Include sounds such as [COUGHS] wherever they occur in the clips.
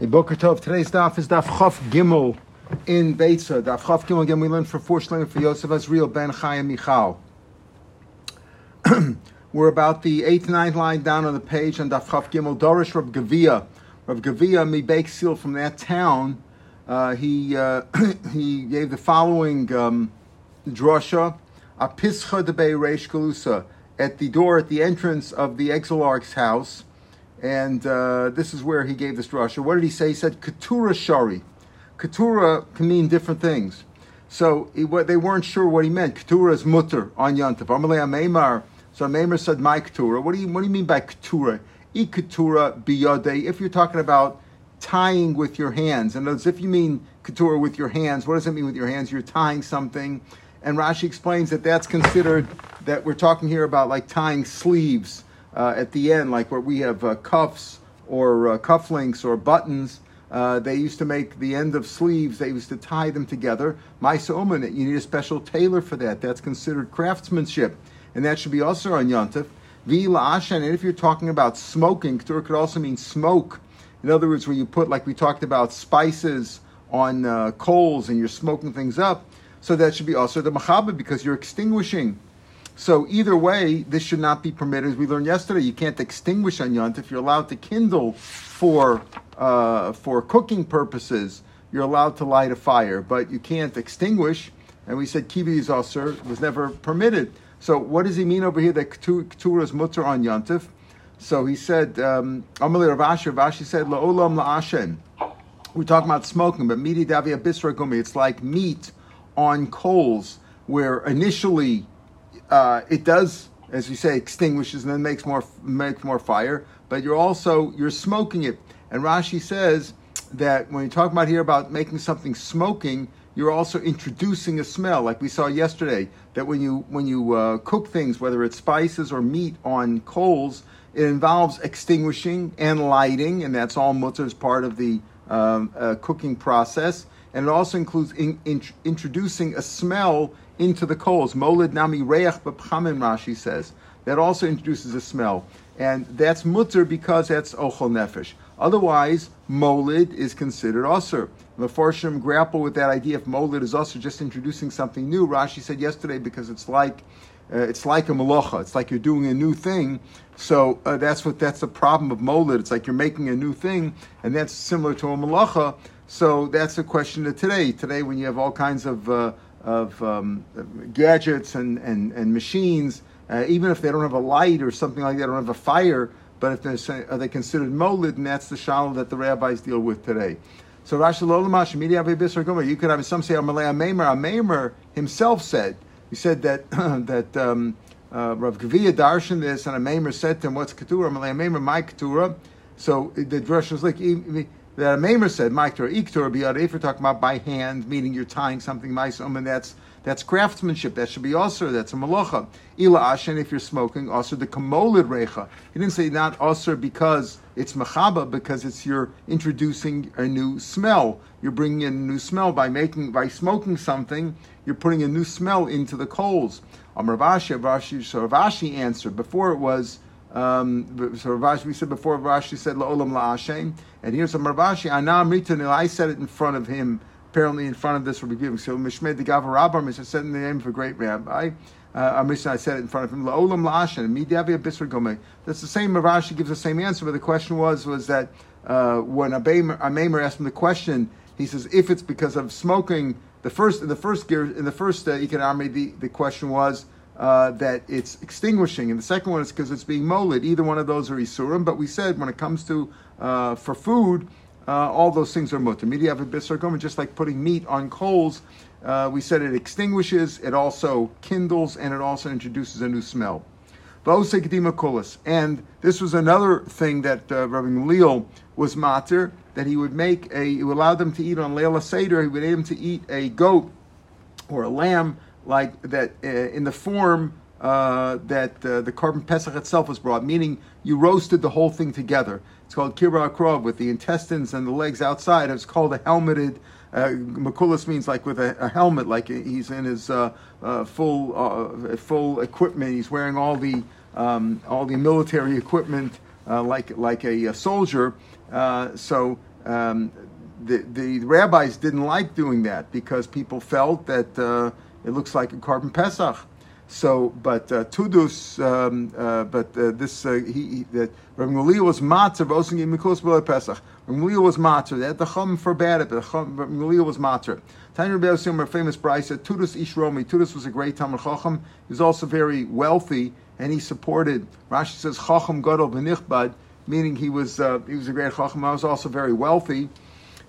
Hey, Boker Tov. Today's daf is daf Chaf Gimel in Beitza. Daf Chaf Gimel again. We learned for four shlinger for Yosef Azriel Ben Chaim Michal. [CLEARS THROAT] We're about the eighth, ninth line down on the page on daf Chaf Gimel. Dorish Rab Gavia. Rab Gavia mi bake seal from that town. Uh, he uh, [CLEARS THROAT] he gave the following um, drasha: Apischa de Bei Reish Galusa at the door at the entrance of the Exilarch's house and uh, this is where he gave this drasha. What did he say? He said Ketura Shari. Ketura can mean different things. So he, they weren't sure what he meant. Ketura is mutter on Yantav. Amalei Ameimar. So Ameimar said my Ketura. What do you what do you mean by Ketura? E Ketura biyode. If you're talking about tying with your hands, and as if you mean Ketura with your hands, what does it mean with your hands? You're tying something. And Rashi explains that that's considered that we're talking here about like tying sleeves uh, at the end, like where we have uh, cuffs or uh, cufflinks or buttons. Uh, they used to make the end of sleeves. They used to tie them together. Maisa uman, you need a special tailor for that. That's considered craftsmanship, and that should be also on yontif. V'la'ashan, and if you're talking about smoking, Keturah could also mean smoke. In other words, where you put, like we talked about, spices on uh, coals and you're smoking things up, so that should be also the machaba because you're extinguishing so either way, this should not be permitted. As we learned yesterday, you can't extinguish on. If you're allowed to kindle for uh, for cooking purposes, you're allowed to light a fire, but you can't extinguish. And we said kivi is also was never permitted. So what does he mean over here that ketura is mutter on yontif? So he said, Amalei um, Amalei Rav Ashi, Ravashi said, La'olam la'ashen. We're talking about smoking, but midi davia bisra gumi. It's like meat on coals, where initially uh, it does, as you say, extinguishes and then makes more makes more fire. But you're also you're smoking it. And Rashi says that when you talk about here about making something smoking, you're also introducing a smell, like we saw yesterday. That when you when you uh, cook things, whether it's spices or meat on coals, it involves extinguishing and lighting, and that's all mutter as part of the um, uh, cooking process. And it also includes in, in, introducing a smell into the coals. Molid nami reach b'pchamin, Rashi says. That also introduces a smell. And that's mutter because that's ochel nefesh. Otherwise, molid is considered usr. The Farshim grapple with that idea if molid is also just introducing something new. Rashi said yesterday because it's like uh, it's like a malacha. It's like you're doing a new thing. So uh, that's what that's the problem of molid. It's like you're making a new thing, and that's similar to a malacha. So that's a question of today. Today, when you have all kinds of uh, of um, gadgets and, and, and machines, uh, even if they don't have a light or something like that, don't have a fire, but if they're, are they considered molid, and that's the shalom that the rabbis deal with today. So Rashi Lolamash, Media Goma, you could have some say Amalei Amemer. Amemer himself said, he said that [CLEARS THROAT] that um, uh, Rav Gavia darshan this, and Amemer said to him, "What's keturah?" Amalei Amemer, my keturah. So the drush was like that a Maimer said, Maiktor Iktor Biyad, if you're talking about by hand, meaning you're tying something nice, um, and that's that's craftsmanship. That should be also that's a malacha. Ila ashen, if you're smoking, also the kamolid recha. He didn't say not also because it's machaba, because it's you're introducing a new smell. You're bringing in a new smell by making by smoking something. You're putting a new smell into the coals. Rashi, so Rashi answered before it was um, so Rashi, we said before, Rashi said la'olam la'ashem, and here's some Rashi. Anam ritanil. I said it in front of him. Apparently, in front of this Rabbi giving. So Mishmed the Gavar Rabbar, I said in the name of a great rabbi. Uh, I said it in front of him. La'olam la'ashem. Midavi abisra gomei. That's the same. Rashi gives the same answer, but the question was was that uh, when Abaymer asked him the question, he says if it's because of smoking. The first in the first gear in the first uh, Ikan the, the question was uh, that it's extinguishing, and the second one is because it's being molid. Either one of those are isurim, but we said when it comes to uh, for food, uh, all those things are mutter. Midiav just like putting meat on coals, uh, we said it extinguishes, it also kindles, and it also introduces a new smell. And this was another thing that uh, Rabbi Gamliel was matir, that he would make a, he would allow them to eat on Leila Seder, he would aim to eat a goat or a lamb like that uh, in the form uh, that uh, the korban pesach itself was brought, meaning you roasted the whole thing together. It's called kibra akrov with the intestines and the legs outside. It's called a helmeted. Uh, Makulis means like with a, a, helmet, like he's in his uh, uh, full uh, full equipment. He's wearing all the um, all the military equipment, like like a, a soldier. so um, the, the rabbis didn't like doing that because people felt that it looks like a korban pesach. So, but uh, Tudus, um, uh, but uh, this uh, he, he that Rabbi Gamliel was matzah v'osing mikos b'le Pesach. Rabbi Gamliel was matzah. That the Chum forbade it, but Rabbi Gamliel was matzah. Tanya Rabbi Yosim, our famous brisa, Tudus Ish Romi. Tudus was a great Talmud Chacham. He was also very wealthy, and he supported. Rashi says Chacham Gadol b'nichbad, meaning he was uh, he was a great Chacham. I was also very wealthy,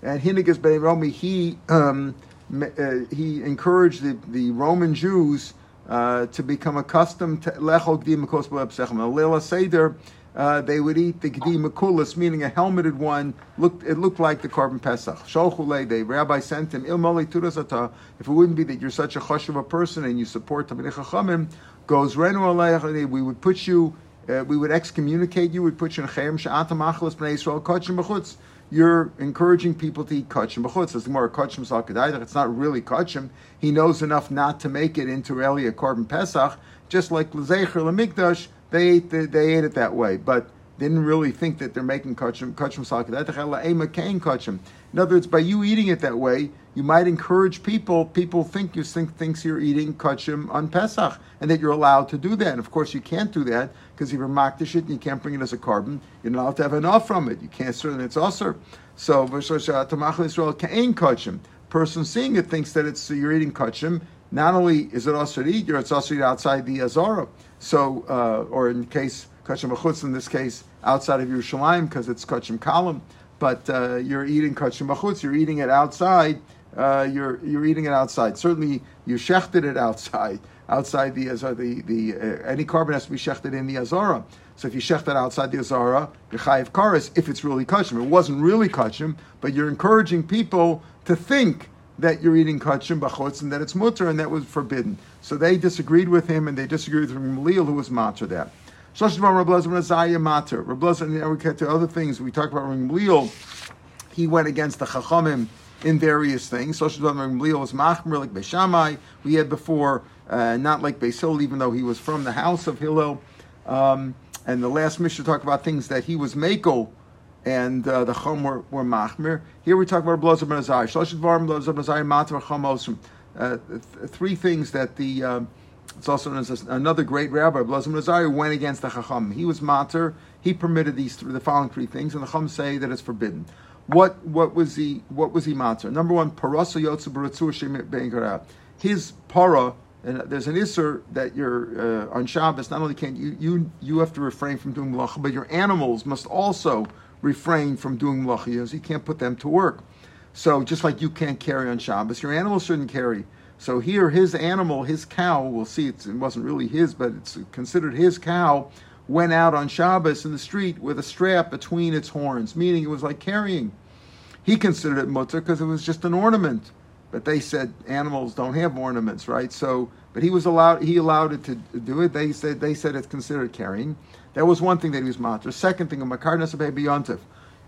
and Hinigas Ben Romi. He um, he encouraged the, the Roman Jews uh, to become accustomed to lechol gdim. A seder, uh, they would eat the gdim mikulis, meaning a helmeted one. Looked it looked like the korban pesach. Sholchule, the rabbi sent him ilmoli turazata. If it wouldn't be that you're such a chosh of a person and you support Talmidei Chachamim, goes renu aleiach. We would put you. Uh, we would excommunicate you. We'd put you in chayim she'atam achlas bnei Yisrael kachim b'chutz you're encouraging people to eat kachim b'chutz. The more kachim. It's not really kachim. He knows enough not to make it into really a korban pesach. Just like l'zecher lemikdash, they ate the, they ate it that way, but didn't really think that they're making kachim kachim salkadaydach. Ela kachim. In other words, by you eating it that way, you might encourage people. People think you think thinks you're eating kachim on Pesach, and that you're allowed to do that. And of course, you can't do that because if you're makdish it and you can't bring it as a korban. you're not allowed to have enough from it. You can't certainly it's also. So Israel kain kachim. Person seeing it thinks that it's you're eating kachim. Not only is it also to eat, it's also eat outside the azara. So, uh, or in case kachim achutz, in this case outside of Yerushalayim because it's kachim kalam but uh, you're eating kachim b'chutz, you're eating it outside. Uh, you're you're eating it outside. Certainly, you shechted it outside, outside the the the uh, any korban has to be shechted in the azara. So if you shecht it outside the azara, you're chayiv karis if it's really kachim. It wasn't really kachim, but you're encouraging people to think that you're eating kachim b'chutz and that it's mutter and that was forbidden. So they disagreed with him and they disagreed with Gamliel who was matter that. Shlosh Dvar Azaya Mater. Rabbi Lezer, and we get to other things. We talk about Gamliel. He went against the Chachamim in various things. Shlosh Dvar Gamliel was Machmer like Beishamai. We had before, uh, not like Beisil, even though he was from the house of Hillel. Um, and the last Mishnah talked about things that he was Mako and uh, the Chum were, were. Here we talk about Blazer Ben Azai. Shlosh Dvar Ben Azai Mater Chum uh, Three things that the. Uh, it's also known as another great rabbi, Blazim Nazari, went against the Chacham. He was mater. He permitted these three, the following three things, and the Chacham say that it's forbidden. What what was he what was he mater? Number one, parasa yotzu His para, and there's an isser that you're uh, on Shabbos. Not only can't you you you have to refrain from doing malacha, but your animals must also refrain from doing malacha. You can't put them to work. So just like you can't carry on Shabbos, your animals shouldn't carry. So here, his animal, his cow, we'll see it wasn't really his, but it's considered his cow, went out on Shabbos in the street with a strap between its horns, meaning it was like carrying. He considered it mutter because it was just an ornament. But they said animals don't have ornaments, right? So, but he was allowed. He allowed it to do it. They said they said it's considered carrying. That was one thing that he was mutter. Second thing, a makarnas yontif.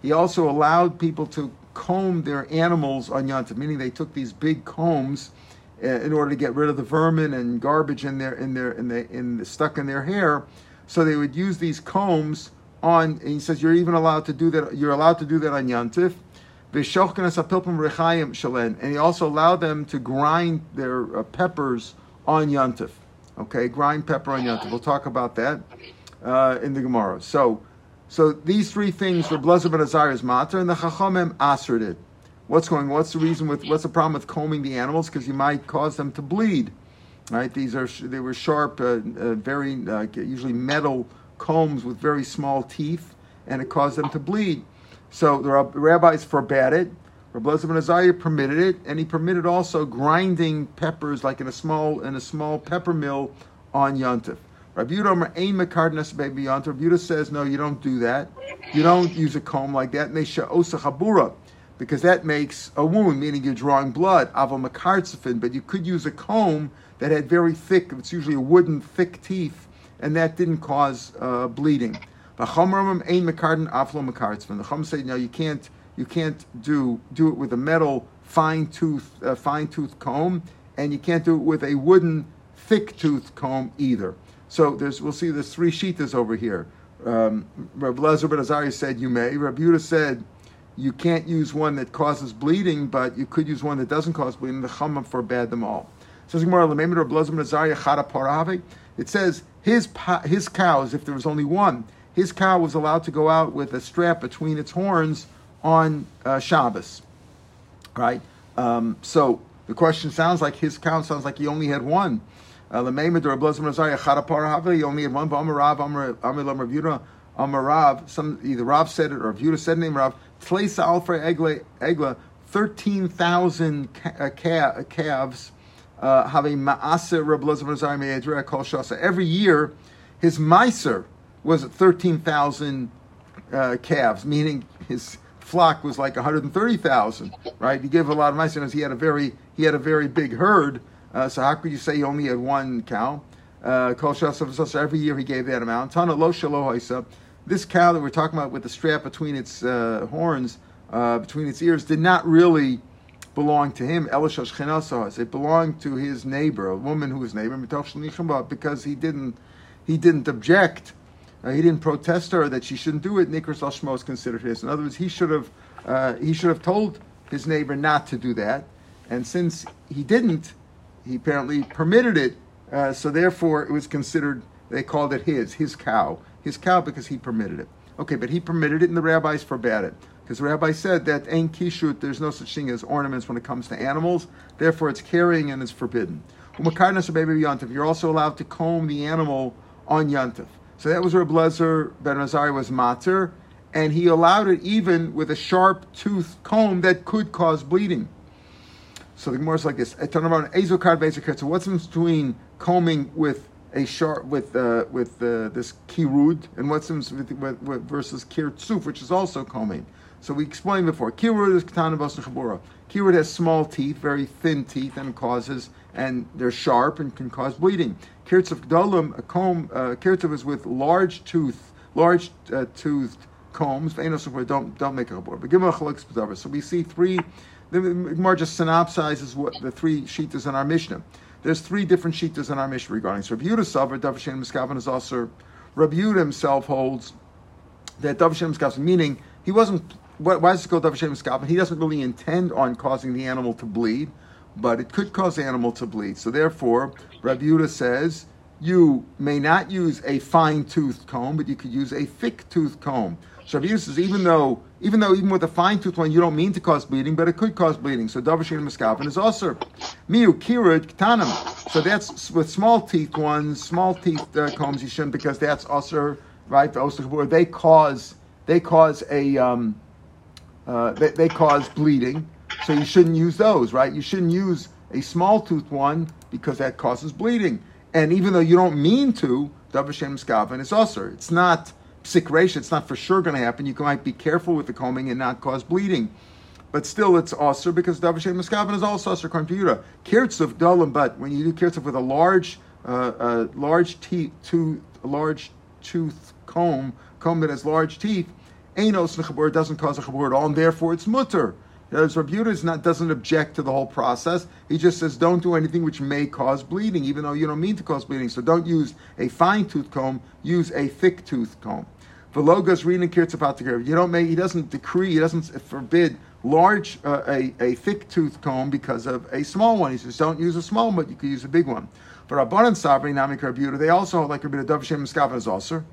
He also allowed people to comb their animals on yontif, meaning they took these big combs in order to get rid of the vermin and garbage in their in their in the in the, stuck in their hair. So they would use these combs on. And he says you're even allowed to do that. You're allowed to do that on Yantif. And he also allowed them to grind their uh, peppers on Yantif. Okay, grind pepper on Yantif. We'll talk about that uh, in the Gemara. So, so these three things were Blazer ben Azariah's matter, and the Chachamim answered it. What's going? What's the reason with? What's the problem with combing the animals? Because you might cause them to bleed, right? These are they were sharp, uh, uh, very uh, usually metal combs with very small teeth, and it caused them to bleed. So the rabbis forbade it. Rabbi ben Azariah permitted it, and he permitted also grinding peppers like in a small in a small pepper mill on Yontif. Rabbi Yehuda says no, you don't do that. You don't use a comb like that. And they show osachabura because that makes a wound, meaning you're drawing blood, avomakartzifin, but you could use a comb that had very thick, it's usually a wooden, thick teeth, and that didn't cause uh, bleeding. The Chum say, no, you can't, you can't do, do it with a metal fine tooth, uh, fine tooth comb, and you can't do it with a wooden thick tooth comb either. So there's, we'll see there's three sheetas over here. Um, Rabbi Lezer ben Azariah said you may. Rabbi Yehuda said you can't use one that causes bleeding, but you could use one that doesn't cause bleeding. The Chama forbade them all. It says his his cows, if there was only one, his cow was allowed to go out with a strap between its horns on uh, Shabbos, right? Um, so the question sounds like his cow sounds like he only had one. Uh, he only had one. Some either Rav said it or Yehuda said name Rav. Tleisa Alfre Egla, 13,000 uh, calves uh, have a Ma'aser Reb Kol Shasa. Every year, his Meiser was 13,000 uh, calves, meaning his flock was like 130,000, right? He gave a lot of Meiser he had a very, he had a very big herd. Uh, so how could you say he only had one cow? Uh, every year he gave that amount. Tana Lo Shalo This cow that we're talking about with the strap between its uh, horns, uh, between its ears, did not really belong to him. It belonged to his neighbor, a woman who was neighbor, because he didn't he didn't object. Uh, he didn't protest her that she shouldn't do it. Nikras Lashmo is considered his. In other words, he should have uh, he should have told his neighbor not to do that. And since he didn't, he apparently permitted it. Uh, so therefore, it was considered. They called it his his cow, his cow because he permitted it. Okay, but he permitted it, and the rabbis forbade it. Because the rabbi said that ain't kishut, there's no such thing as ornaments when it comes to animals, therefore it's carrying and it's forbidden. You're also allowed to comb the animal on yantif. So that was where Blezer ben Azari was matzir, and he allowed it even with a sharp tooth comb that could cause bleeding. So the Gemara is like this: So what's in between combing with a sharp with uh, with uh, this kirud and what's with, with, with versus kirtzuf, which is also combing? So we explained before. Kirud is katana chabura. Kirud has small teeth, very thin teeth, and causes and they're sharp and can cause bleeding. Kirtzav gdolim, a comb. Uh, kirtzav is with large tooth, large uh, toothed combs. Don't don't make a chabura. But give a So we see three. The Gemara just synopsizes what the three shitas in our Mishnah. There's three different shitas in our Mishnah regarding. So Rabbi Yehuda Savar, Davashem Miskavan is also. Rabbi Yehuda himself holds that Davashem Miskavan, meaning he wasn't why is it called Dav Hashem He doesn't really intend on causing the animal to bleed, but it could cause the animal to bleed. So therefore, Rabbi Yehuda says you may not use a fine tooth comb, but you could use a thick tooth comb. So Rabbi says even though even though even with a fine-toothed one you don't mean to cause bleeding, but it could cause bleeding. So Dav Hashem is also miu kirud ktanim. So that's with small teeth ones, small teeth uh, combs you shouldn't because that's also right. They cause they cause a um, uh, they, they, cause bleeding, so you shouldn't use those, right? You shouldn't use a small tooth one because that causes bleeding. And even though you don't mean to, Davashem Skavin is also It's not psik it's not for sure going to happen. You might be careful with the combing and not cause bleeding. But still, it's usher because Davashem Skavin is also usher according to Yudah. Kirtzuf Dalim, but when you do kirtzuf with a large, uh, large teeth, tooth, large tooth comb, comb that has large teeth, Enos nechabur doesn't cause a chabur at all, and therefore it's mutter. As Rabbi Yehuda not doesn't object to the whole process. He just says don't do anything which may cause bleeding, even though you don't mean to cause bleeding. So don't use a fine tooth comb. Use a thick tooth comb. Velogas reading kirtzapataker. You don't make. He doesn't decree. He doesn't forbid large uh, a, a thick tooth comb because of a small one. He says don't use a small one, but you could use a big one. For Rabbanan Sabri Nami Rabbi they also like Rabbi Dav Shem Miskavan is also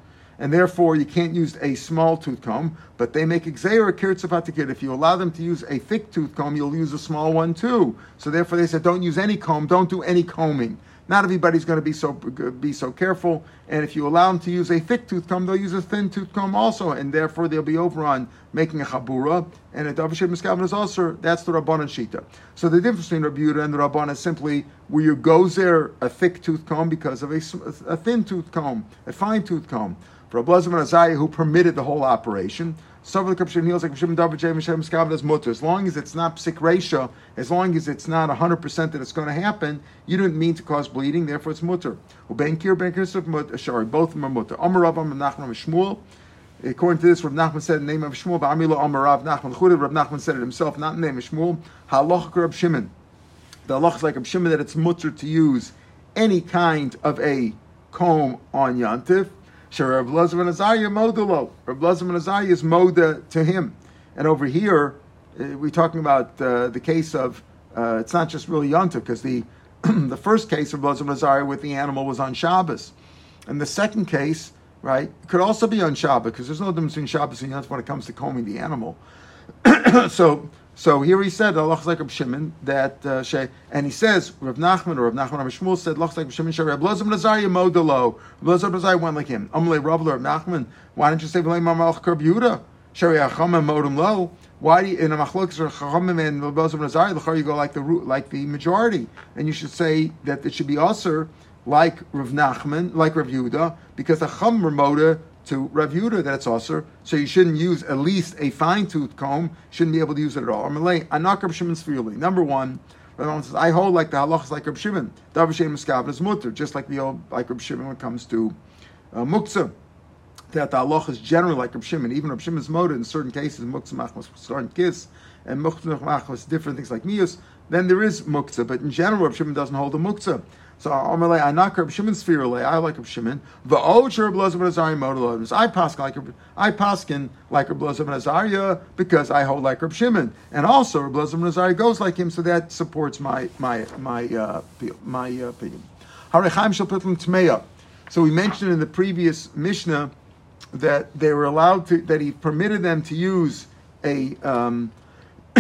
and therefore you can't use a small tooth comb, but they make exera kirtzafatikid. If you allow them to use a thick tooth comb, you'll use a small one too. So therefore they said, don't use any comb, don't do any combing. Not everybody's going to be so be so careful, and if you allow them to use a thick tooth comb, they'll use a thin tooth comb also, and therefore they'll be over on making a chabura, and a davashem miskavan is also that's the rabbanan shita. So the difference between Rabbi and the rabbanan is simply where you gozer a thick tooth comb because of a, a thin tooth comb, a fine tooth comb for a Blazim and Azariah who permitted the whole operation. Some of the Kapshim Heels like Kapshim David Jem Hashem Mutter. As long as it's not psik ratio, as long as it's not 100% that it's going to happen, you didn't mean to cause bleeding, therefore it's mutter. Ben Kir, Ben Kir, Sorry, both of them are mutter. Amar Rav, Shmuel. According to this, Rav Nachman said the name of Shmuel, but Amila Amar Rav Nachman Chudah. Rav Nachman said it himself, not the name of Shmuel. Halach Rav Shimon. The halach is like Rav Shimon that it's mutter to use any kind of a comb on Yantif. Sure, Lazar and Azariah modulo. Rav Lazar and Azariah is moda to him. And over here, uh, we're talking about uh, the case of uh, it's not just really yontif because the [CLEARS THROAT] the first case of Blazar Nazari with the animal was on Shabbos, and the second case, right, could also be on Shabbos because there's no difference between Shabbos and yontif when it comes to combing the animal. [CLEARS THROAT] so so here he said, like Reb Shimon, that uh, she, and he says, Rav Nachman or Rav Nachman Rav Shmuel said, like Reb Shimon, Reb Lozim Nazariya modelo. Reb Lozim Nazariya went like him. Amalei Rav Rav Nachman, why don't you say V'lei Mamalch Kerb Yehuda? Shari Achama modem lo. Why do you, in a machlokes or Chachamim and Reb Lozim Nazariya, the you go like the like the majority, and you should say that it should be usher like Rav Nachman, like Rav Yehuda, because the Chum Moda to Rav Yehuda that it's also, so you shouldn't use at least a fine tooth comb. Shouldn't be able to use it at all. Amalei, anak Rab Shimon's freely. Number one, Rav says I hold like the halachas like Rab Shimon. Davashem is mutter, just like the old like Rab Shimon when it comes to uh, muktzah. That the halach is generally like Rab Shimon. Even Rab Shimon's motor in certain cases, muktzah machmas starting kiss, and muktzah machmas different things like mius. Then there is muktzah, but in general, Rab Shimon doesn't hold a muktzah. So Amalei, I knock Reb Shimon I like Reb Shimon. Va'ocher Reb Lozav Azariah Modelos. I paskin like I paskin like Reb Lozav Azariah because I hold like Reb Shimon, and also Reb Lozav Azariah goes like him, so that supports my my my uh, my uh, opinion. Harechaim shel pitlim tmeya. So we mentioned in the previous Mishnah that they were allowed to that he permitted them to use a um, [COUGHS]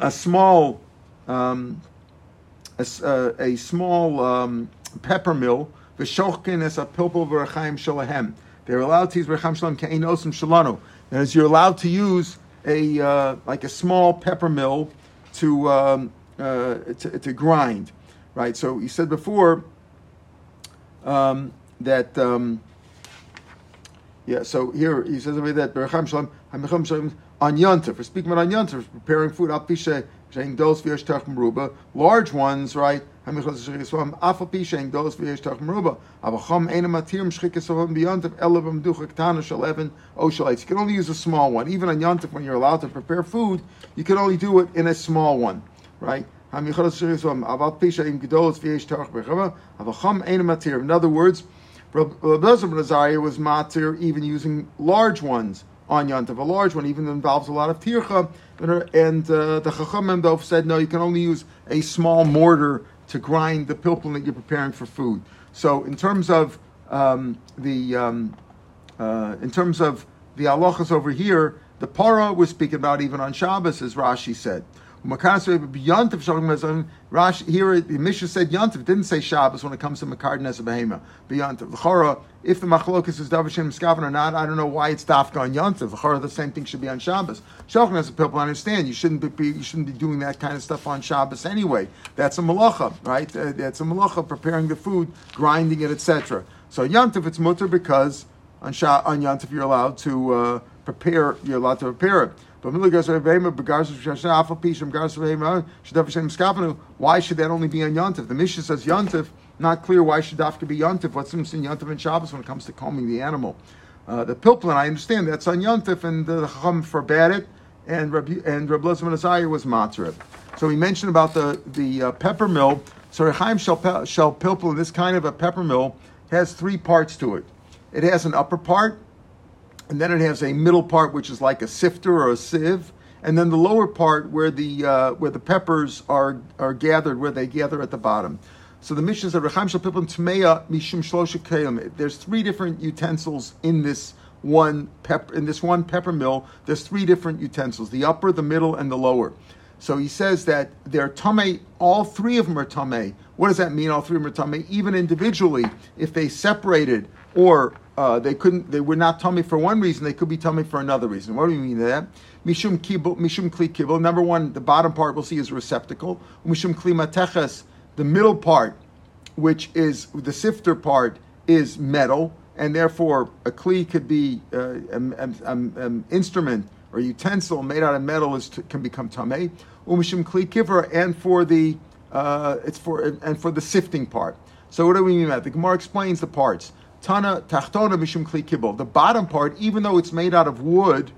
a small um, a, uh, a small um, pepper mill. A. They're allowed to use v'rechaim shalom is, you're allowed to use a uh, like a small pepper mill to, um, uh, to, to grind, right? So he said before um, that. Um, yeah, so here he says over that Beracham Shalom, Hamecham Shalom on Yontif. Speaking about on Yontif, preparing food. Apishe Large ones, right? You can only use a small one. Even on Yantif, when you're allowed to prepare food, you can only do it in a small one, right? In other words, Rabbi was matir even using large ones on Yantav, a large one, even involves a lot of tircha. And uh, the Chachamim Dov said, no, you can only use a small mortar to grind the pilpul that you're preparing for food. So, in terms of um, the um, uh, in terms of the halachas over here, the para was speaking about even on Shabbos, as Rashi said. Rashi here the Mishnah said Yantiv didn't say Shabbos when it comes to Makard Nesa Behema. B'Yantiv. L'chora, if the Machlokas is Davashem Miskavan or not, I don't know why it's Dafka on Yantiv. L'chora, the same thing should be on Shabbos. Shalchan as a people understand you shouldn't be you shouldn't be doing that kind of stuff on Shabbos anyway. That's a malacha, right? Uh, that's a malacha preparing the food, grinding it, etc. So Yantiv it's mutter because on Sha, on Yantiv you're allowed to uh, prepare. You're allowed to prepare it. Why should that only be on Yontif? The Mishnah says Yontif, not clear why should Dafka be Yontif. What's in Yontif and Shabbos when it comes to combing the animal? Uh, the pilpulin, I understand that's on Yontif, and the Chacham forbade it, and Rabbi and Rabbi Azariah was matzeret. So we mentioned about the the uh, pepper mill. So Rechaim shel, shel this kind of a pepper mill, has three parts to it. It has an upper part, and then it has a middle part which is like a sifter or a sieve, and then the lower part where the uh, where the peppers are are gathered, where they gather at the bottom. So the Mishnah says, "Recham shel pipim tmeya mishum shlosha There's three different utensils in this one pepper in this one pepper mill. There's three different utensils: the upper, the middle, and the lower. So he says that they're tame. All three of them are tame. What does that mean? All three of them are tame, even individually. If they separated or uh, they couldn't, they were not tummy for one reason, they could be tummy for another reason. What do you mean by that? Mishum kibul, mishum kli kibul. Number one, the bottom part we'll see is receptacle. Mishum kli mateches, the middle part, which is the sifter part, is metal, and therefore a kli could be uh, an instrument or utensil made out of metal is can become tamei. Umishum kli kiver, and for the uh, it's for and for the sifting part. So what do we mean by that? The Gemara explains the parts. Tana tachtona mishum kli kibble. The bottom part, even though it's made out of wood,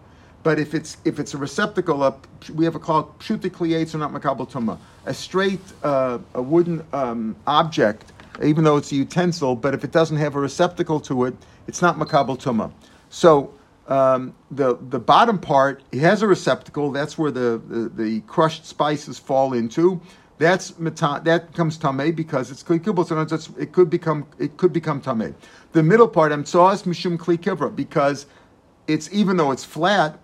but if it's if it's a receptacle, we have a called pshuti kliyates or not makabel tuma, a straight uh, a wooden um, object, even though it's a utensil, but if it doesn't have a receptacle to it, it's not makabel tuma. So um, the the bottom part it has a receptacle. That's where the, the, the crushed spices fall into. That's that comes tame because it's kli kibul. So it could become it could become tame. The middle part emtsoas mishum kli kivra because it's even though it's flat,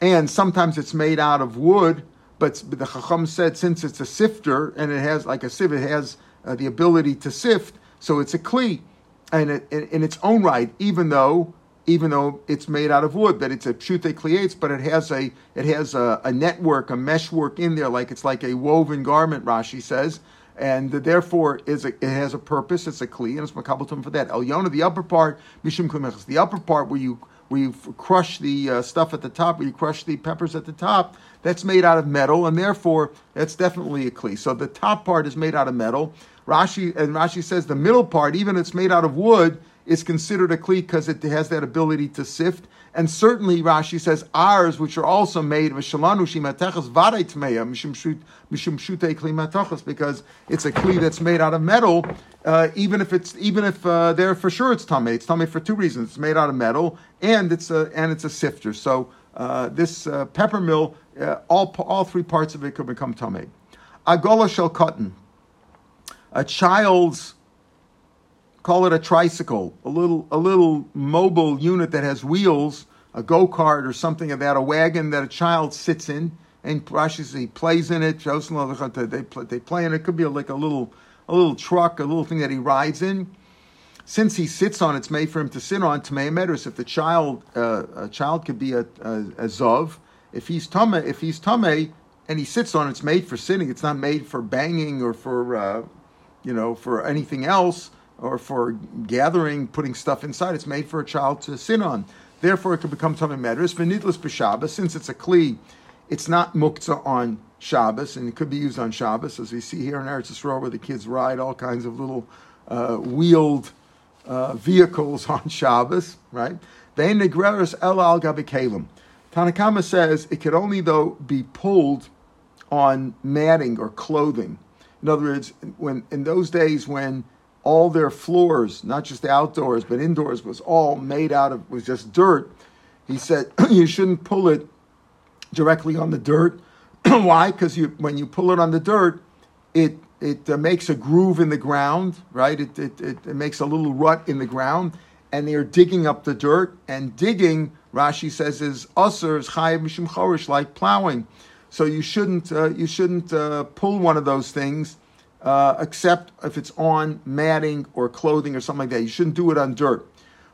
and sometimes it's made out of wood. But, the chacham said since it's a sifter and it has like a sieve, it has uh, the ability to sift. So it's a kli, and it, in, in its own right, even though even though it's made out of wood, that it's a pshute kliates, but it has a it has a, a, network, a meshwork in there, like it's like a woven garment. Rashi says, and therefore is a, it has a purpose. It's a kli, and it's makabaltum for that. El Yona, the upper part, mishum kumechas, the upper part where you where you crush the uh, stuff at the top, where you crush the peppers at the top, that's made out of metal, and therefore that's definitely a kli. So the top part is made out of metal. Rashi and Rashi says the middle part, even if it's made out of wood is considered a kli because it has that ability to sift. And certainly, Rashi says ours, which are also made of because it's a kli that's made out of metal. Uh, even if it's even if uh, they're for sure it's tame, it's tame for two reasons. It's made out of metal and it's a and it's a sifter. So uh, this uh, pepper mill, uh, all all three parts of it could become tame. Agola shel cotton, a child's call it a tricycle, a little a little mobile unit that has wheels, a go kart or something of that, a wagon that a child sits in, and Rashi he plays in it. They play, they play in it. it could be like a little a little truck, a little thing that he rides in. Since he sits on, it's made for him to sit on. Tamei Medris. If the child, uh, a child could be a, a, a zov. If he's tame, if he's tame, and he sits on, it's made for sitting. It's not made for banging or for, uh, you know, for anything else or for gathering, putting stuff inside. It's made for a child to sit on. Therefore, it could become Tamei Medris. V'nidlis b'Shabbos, since it's a kli, it's not muktzah on Shabbos, and it could be used on Shabbos, as we see here in Eretz Yisrael, where the kids ride all kinds of little uh, wheeled uh, vehicles [LAUGHS] on Shabbos, right? Ve'en negreris el al gabikalim. Tanakama says it could only, though, be pulled on matting or clothing. In other words, when in those days when all their floors, not just outdoors but indoors, was all made out of was just dirt. He said [CLEARS THROAT] you shouldn't pull it directly on the dirt. [CLEARS THROAT] Why? Because you when you pull it on the dirt, it it uh, makes a groove in the ground, right? It, it, it, it, makes a little rut in the ground, and they're digging up the dirt. And digging, Rashi says, is usr, is chayiv mishim chorish, like plowing. So you shouldn't uh, you shouldn't uh, pull one of those things uh, except if it's on matting or clothing or something like that. You shouldn't do it on dirt,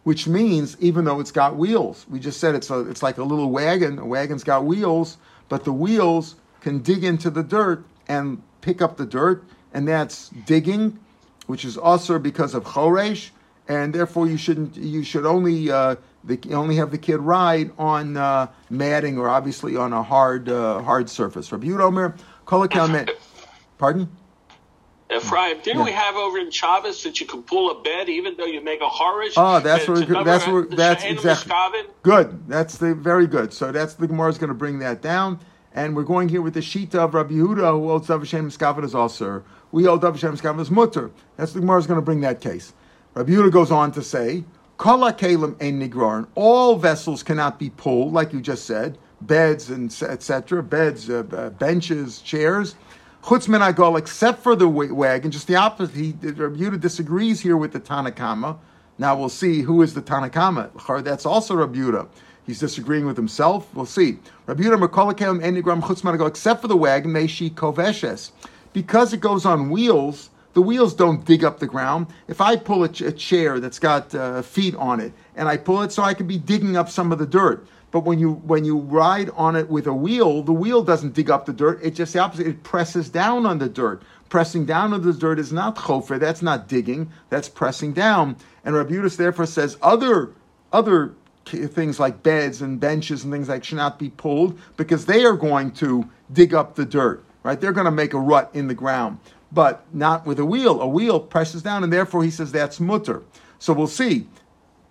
which means even though it's got wheels, we just said it's a, it's like a little wagon. A wagon's got wheels, but the wheels can dig into the dirt and pick up the dirt, and that's digging, which is also because of choresh, and therefore you shouldn't you should only uh, the, only have the kid ride on uh, matting or obviously on a hard uh, hard surface. Rabbi Yudomer, Pardon? Ephraim, didn't yeah. we have over in Shabbos that you can pull a bed even though you make a horish? Oh, that's where that's where that's exactly good. That's the very good. So that's the Gemara is going to bring that down, and we're going here with the shita of Rabbi Yehuda who holds Dav Hashem Miskavan is also. We hold Dav Hashem Miskavan is mutter. That's the Gemara is going to bring that case. Rabbi Yehuda goes on to say, Kala kalim ein nigron. All vessels cannot be pulled, like you just said, beds and etc. Beds, uh, benches, chairs Chutz min except for the wagon, just the opposite. He, Rabbi Yehuda disagrees here with the Tanakama. Now we'll see who is the Tanakama. That's also Rabbi Yehuda. He's disagreeing with himself. We'll see. Rabbi Yehuda Merkolakem Enigram Chutz min except for the wagon, Meshi Koveshes. Because it goes on wheels, the wheels don't dig up the ground. If I pull a, ch- a chair that's got uh, feet on it, and I pull it so I can be digging up some of the dirt, but when you when you ride on it with a wheel, the wheel doesn't dig up the dirt. It's just the opposite. It presses down on the dirt. Pressing down on the dirt is not chofer. That's not digging. That's pressing down. And Rabbi Yudis therefore says other other things like beds and benches and things like should not be pulled because they are going to dig up the dirt. Right? They're going to make a rut in the ground, but not with a wheel. A wheel presses down, and therefore he says that's mutter. So we'll see.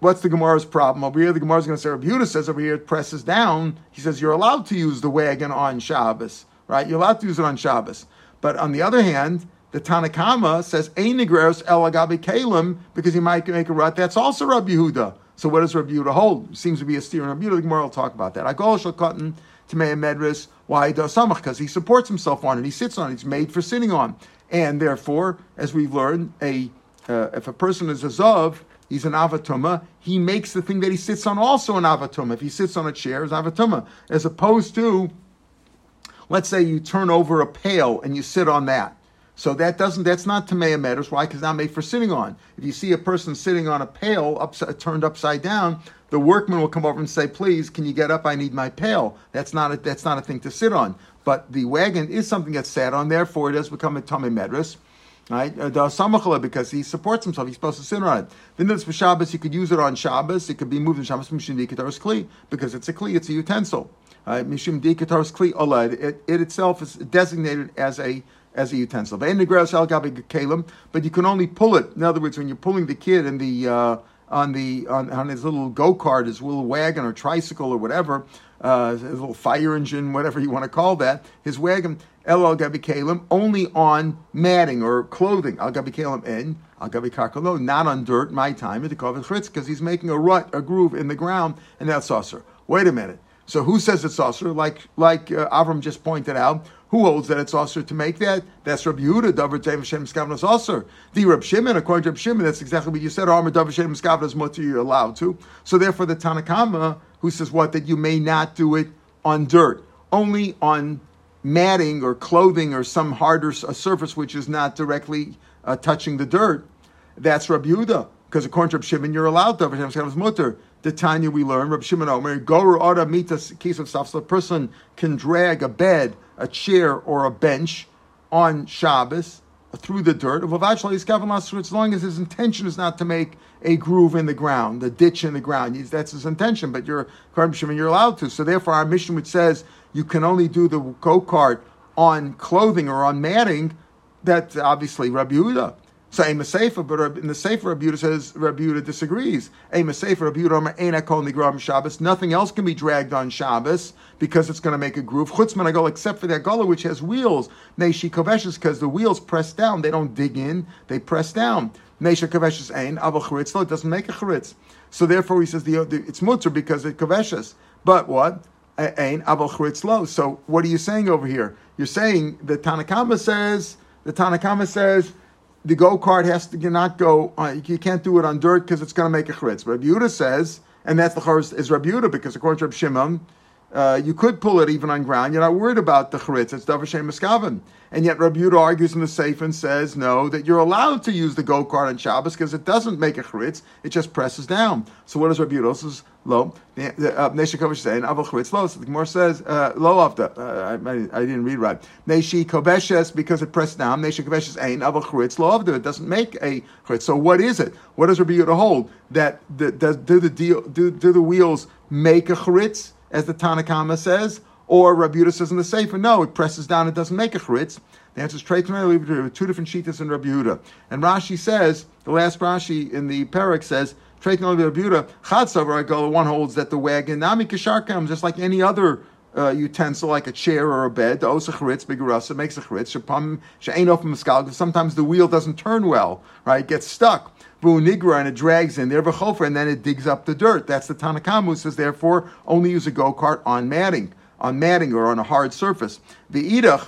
What's the Gemara's problem? Over here, the Gemara's going to say, Yehuda says over here, it presses down. He says you're allowed to use the wagon on Shabbos, right? You're allowed to use it on Shabbos. But on the other hand, the Tanakama says, Ein nigreros el agabi kalim, because he might make a rut. That's also Rabbi Yehuda. So what does Rabbi Yehuda hold? Seems to be a steer in Rabbi Yehuda. The Gemara will talk about that. Agol shal cotton Tamei Medris. Why does samach? Because he supports himself on it. He sits on it. It's made for sitting on. And therefore, as we've learned, a uh, if a person is a zav, he's an avatuma. He makes the thing that he sits on also an avatuma. If he sits on a chair, it's avatuma, as opposed to, let's say you turn over a pail and you sit on that. So that doesn't that's not tamei medus. Why? Because not made for sitting on. If you see a person sitting on a pail upside, uh, turned upside down, the workman will come over and say, "Please, can you get up? I need my pail." That's not a, that's not a thing to sit on. But the wagon is something that's sat on. Therefore, it has become a tamei medus. Right, uh, because he supports himself. He's supposed to sit on it. Then it's for Shabbos. You could use it on Shabbos. It could be moved in Shabbos kli because it's a kli. It's a utensil. Mishum kli oled. It, it itself is designated as a as a utensil. But you can only pull it. In other words, when you're pulling the kid in the uh, on the on, on his little go kart, his little wagon or tricycle or whatever, uh, his little fire engine, whatever you want to call that, his wagon. El al kalim only on matting or clothing. Al gabi kalim in al gabi karkalo, not on dirt. My time chritz because he's making a rut, a groove in the ground, and that's saucer. Wait a minute. So who says it's saucer? Like like uh, Avram just pointed out, who holds that it's also to make that? That's Rabbi Yehuda, Davar Tev Hashem Skavnos also. The Rab Shimon, according to Rab Shimon, that's exactly what you said. Armor Davar Hashem Skavnos Mutter, you're allowed to. So therefore, the Tanakama, who says what? That you may not do it on dirt, only on matting or clothing or some harder surface which is not directly uh, touching the dirt. That's Rabbi Yehuda. Because according to Rab Shimon, you're allowed to. Skavnos Mutter. The Tanya we learn, Rabbi Shimon Omer, Goru Mitas case of. So a person can drag a bed a chair or a bench on Shabbos through the dirt as long as his intention is not to make a groove in the ground, the ditch in the ground. That's his intention, but you're and you're allowed to. So therefore, our Mishnah which says you can only do the go kart on clothing or on matting, that's obviously Rabbi Yehuda. So a Sefer, but in the Sefer, Rabbi says Rabbi Yehuda disagrees. A Sefer, Rabbi Yehuda Eina Kol Nigram Shabbos. Nothing else can be dragged on Shabbos because it's going to make a groove. Chutzman Agol, except for that gullah which has wheels. Neishi Koveshes, because the wheels press down. They don't dig in, they press down. Neisha Koveshes Ein, Abel Charitz, it doesn't make a Charitz. So therefore he says the, the it's mutter because it Koveshes. But what? Ein, Abel Charitz Lo. So what are you saying over here? You're saying the Tanakama says, the Tanakama says, the go kart has to not go. You can't do it on dirt because it's going to make a chritz. But Yehuda says, and that's the chorus is Rabbi Yehuda because according to Rabbi Shimon, uh, you could pull it even on ground. You're not worried about the charitz. It's davar shem miskaven. And yet Rabbi Yehuda argues in the Seif and says, no, that you're allowed to use the go-kart on Shabbos because it doesn't make a charitz. It just presses down. So what does Rabbi Yehuda? says, lo. Neshi Kovish saying, avol charitz lo. So the Gemara says, uh, lo after. Uh, I, I, didn't read right. Neshi koveshes because it pressed down. Neshi koveshes ain avol charitz lo after. It doesn't make a charitz. So what is it? What does Rabbi Yehuda hold? That the, does, do the deal, do, do the wheels make a charitz? As the Tanakhama says, or Rabbi Yehuda says in the Sefer, no, it presses down, it doesn't make a chritz. The answer is to two different shitas in Rabbi Yehuda. And Rashi says, the last Rashi in the Perik says, Treit Rabbi Yehuda, Chatzav one holds that the wagon, Nami Kisharkam, just like any other uh, utensil like a chair or a bed, the osa charitz, bigurasa, makes a charitz, shapam, she'ain open sometimes the wheel doesn't turn well, right? It gets stuck nigra and it drags in there, v'chofer, and then it digs up the dirt. That's the Tanakamu says, therefore, only use a go kart on matting, on matting or on a hard surface. The idach,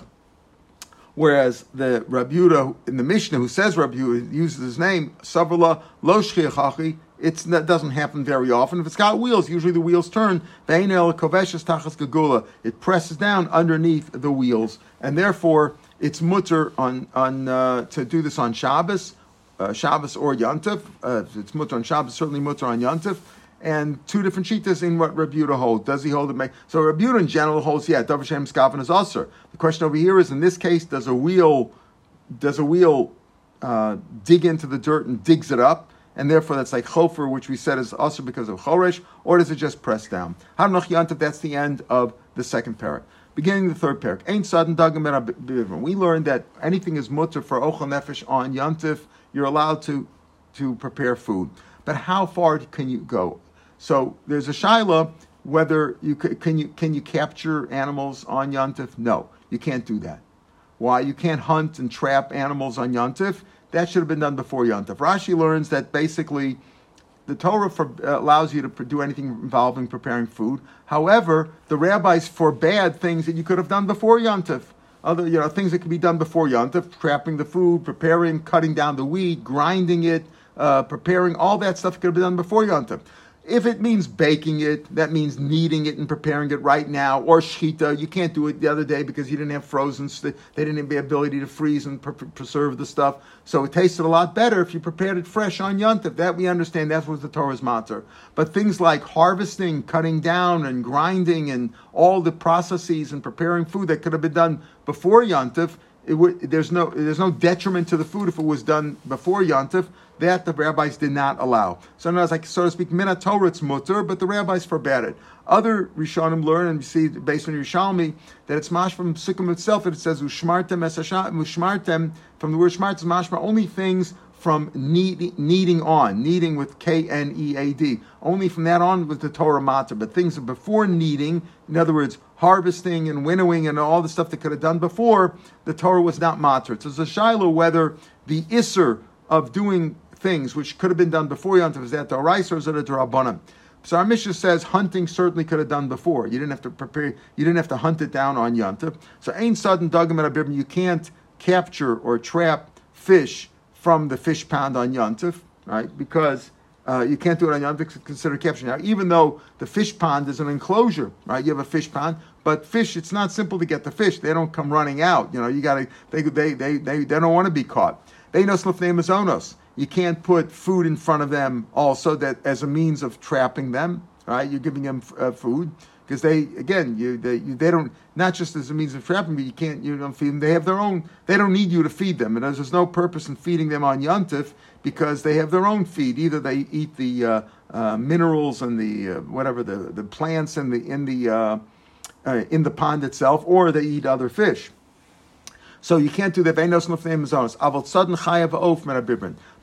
whereas the Rabuda in the Mishnah, who says Rabuda uses his name, Savala Loshchiachachi, it doesn't happen very often. If it's got wheels, usually the wheels turn. It presses down underneath the wheels, and therefore it's mutter on on uh, to do this on Shabbos uh, Shabbos or Yantif. Uh, it's mutter on Shabbos, certainly mutter on Yantif. And two different shitas in what Rebuta holds. Does he hold it? Make so Rebuta in general holds, yeah, Davar Shem Skafin is also. The question over here is, in this case, does a wheel, does a wheel uh, dig into the dirt and digs it up? and therefore that's like chofer, which we said is also because of choresh, or does it just press down? Hanach yantav, that's the end of the second parak. Beginning the third parak. Ain't sudden dagam We learned that anything is mutter for ochel nefesh on yantif you're allowed to, to prepare food. But how far can you go? So there's a shaila whether you can you can you capture animals on yontif? No, you can't do that. Why? You can't hunt and trap animals on yontif. That should have been done before yontif. Rashi learns that basically the Torah for, uh, allows you to do anything involving preparing food. However, the rabbis forbade things that you could have done before Yontif. Other, you know, things that could be done before Yontif, trapping the food, preparing, cutting down the wheat, grinding it, uh, preparing, all that stuff could have been done before Yontif. If it means baking it, that means kneading it and preparing it right now, or shchita. You can't do it the other day because you didn't have frozen. They didn't have the ability to freeze and pre- preserve the stuff. So it tasted a lot better if you prepared it fresh on Yontif. That we understand. That's what the Torah's matzah. But things like harvesting, cutting down, and grinding, and all the processes and preparing food that could have been done before Yontif, there's no there's no detriment to the food if it was done before Yontif. That the rabbis did not allow. So now it's like so to speak, minat Torah it's mutter, but the rabbis forbade it. Other Rishonim learn and see based on Yerushalmi that it's mash from Sikkim itself. It says ushmartem ushmartem from the word shmart is mashma only things from kneading, kneading on, kneading with K N E A D. Only from that on was the Torah matter. But things before kneading, in other words, harvesting and winnowing and all the stuff that could have done before, the Torah was not matter. So it's a shiloh whether the isser of doing things which could have been done before Yom Tov is that Dorais or is it a Drabanan? So our Mishnah says hunting certainly could have done before. You didn't have to prepare. You didn't have to hunt it down on Yom Tov. So ain't tzadin dagim and You can't capture or trap fish from the fish pond on Yontif, right? Because uh, you can't do it on Yontif, it's considered capture. Now, even though the fish pond is an enclosure, right? You have a fish pond, but fish, it's not simple to get the fish. They don't come running out. You know, you got to, they, they, they, they, they don't want to be caught. They know onos. You can't put food in front of them also that as a means of trapping them, right? You're giving them uh, food because they again you they you, they don't not just as a means of trapping, but you can't you don't feed them. They have their own. They don't need you to feed them, and there's, no purpose in feeding them on yontif because they have their own feed. Either they eat the uh, uh, minerals and the uh, whatever the, the plants in the in the uh, uh, in the pond itself, or they eat other fish. So you can't do that.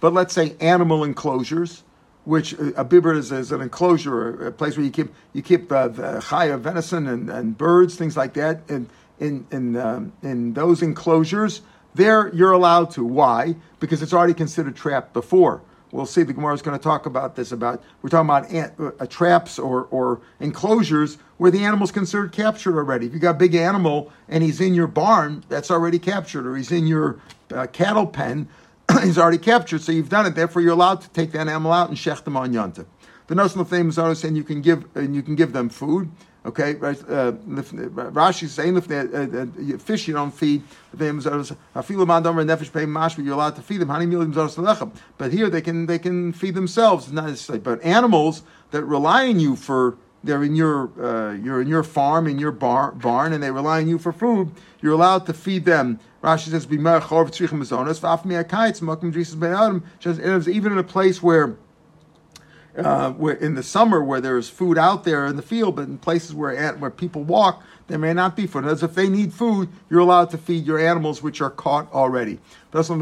But let's say animal enclosures which uh, a bibber is, is, an enclosure, a place where you keep you keep uh, chaya, venison, and, and birds, things like that, and in in um, in those enclosures, there you're allowed to. Why? Because it's already considered trapped before. We'll see. The Gemara is going to talk about this. About we're talking about ant, uh, traps or or enclosures where the animal's considered captured already. If you got a big animal and he's in your barn, that's already captured, or he's in your uh, cattle pen, [CLEARS THROAT] he's already captured, so you've done it. Therefore, you're allowed to take that animal out and shech them on yontif. The notion of famous are saying you can give and you can give them food. Okay, uh, Rashi saying uh, uh, fish you don't feed. You're allowed to feed them. But here they can they can feed themselves. Not necessarily, but animals that rely on you for they're in your uh, you're in your farm in your bar, barn and they rely on you for food. You're allowed to feed them Rashi says, even in a place where uh, where in the summer where there's food out there in the field, but in places where at, where people walk, there may not be food. As if they need food, you're allowed to feed your animals which are caught already. The Gemara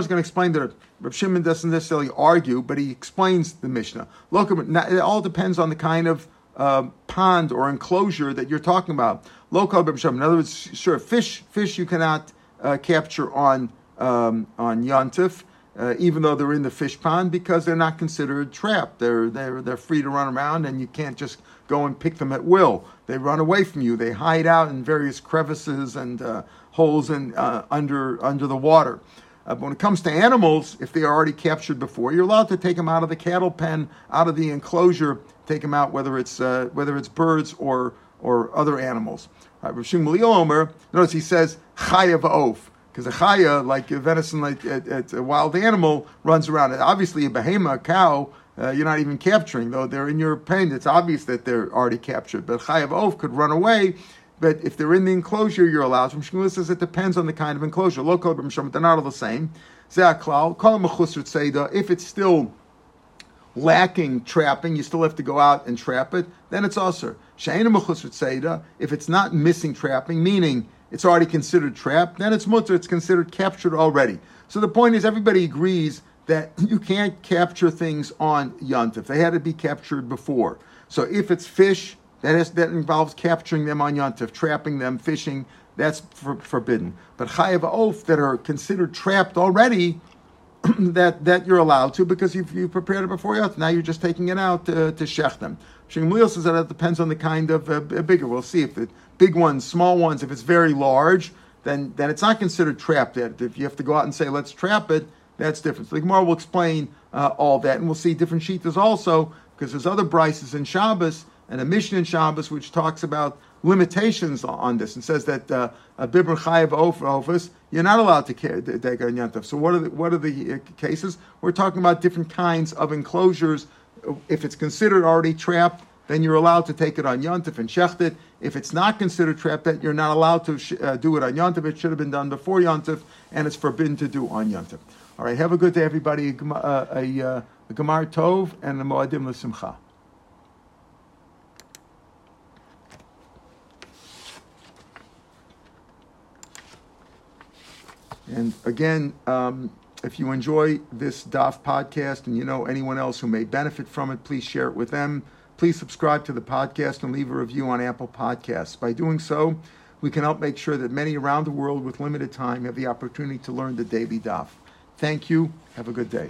is going to explain that Reb Shimon doesn't necessarily argue, but he explains the Mishnah. Look, it all depends on the kind of uh, pond or enclosure that you're talking about. Local In other words, sure, fish fish you cannot uh, capture on um, on yontif, uh, even though they're in the fish pond, because they're not considered trapped. They're they're they're free to run around, and you can't just go and pick them at will. They run away from you. They hide out in various crevices and uh, holes in, uh, under under the water. Uh, when it comes to animals, if they are already captured before, you're allowed to take them out of the cattle pen, out of the enclosure, take them out, whether it's uh, whether it's birds or or other animals. Right, Rav Shimon Omer, notice he says chaya va'of, because a chaya, like a venison, like it's a wild animal, runs around. Obviously, a behema, a cow, uh, you're not even capturing, though they're in your pen. It's obvious that they're already captured. But chaya va'of could run away. But if they're in the enclosure, you're allowed. From Shmuel says it depends on the kind of enclosure. Local, they're not all the same. If it's still lacking trapping, you still have to go out and trap it, then it's usher. If it's not missing trapping, meaning it's already considered trapped, then it's mutter, it's considered captured already. So the point is, everybody agrees that [LAUGHS] you can't capture things on yontif. They had to be captured before. So if it's fish, that, is, that involves capturing them on yontif, trapping them, fishing, that's for, forbidden. But chaya va'of that are considered trapped already, [CLEARS THROAT] that that you're allowed to because you've, you prepared it before you. Now you're just taking it out to, to shech them. Shmuel says that it depends on the kind of uh, bigger. We'll see if the big ones, small ones, if it's very large, then then it's not considered trapped. If you have to go out and say let's trap it, that's different. So the Gemara will explain uh, all that, and we'll see different shitas also because there's other braisos in Shabbos and a Mishnah in Shabbos which talks about limitations on this and says that uh, a bibber chayiv office you're not allowed to take a yantav. So what are the, what are the uh, cases? We're talking about different kinds of enclosures. If it's considered already trapped, then you're allowed to take it on yontif and shecht it. If it's not considered trapped, then you're not allowed to sh- uh, do it on yontif. It should have been done before yontif, and it's forbidden to do on yontif. All right, have a good day, everybody. Uh, a, a, a, a Gemar Tov and a Moadim L'Simcha. And again, um, if you enjoy this DAF podcast and you know anyone else who may benefit from it, please share it with them. Please subscribe to the podcast and leave a review on Apple Podcasts. By doing so, we can help make sure that many around the world with limited time have the opportunity to learn the daily DAF. Thank you. Have a good day.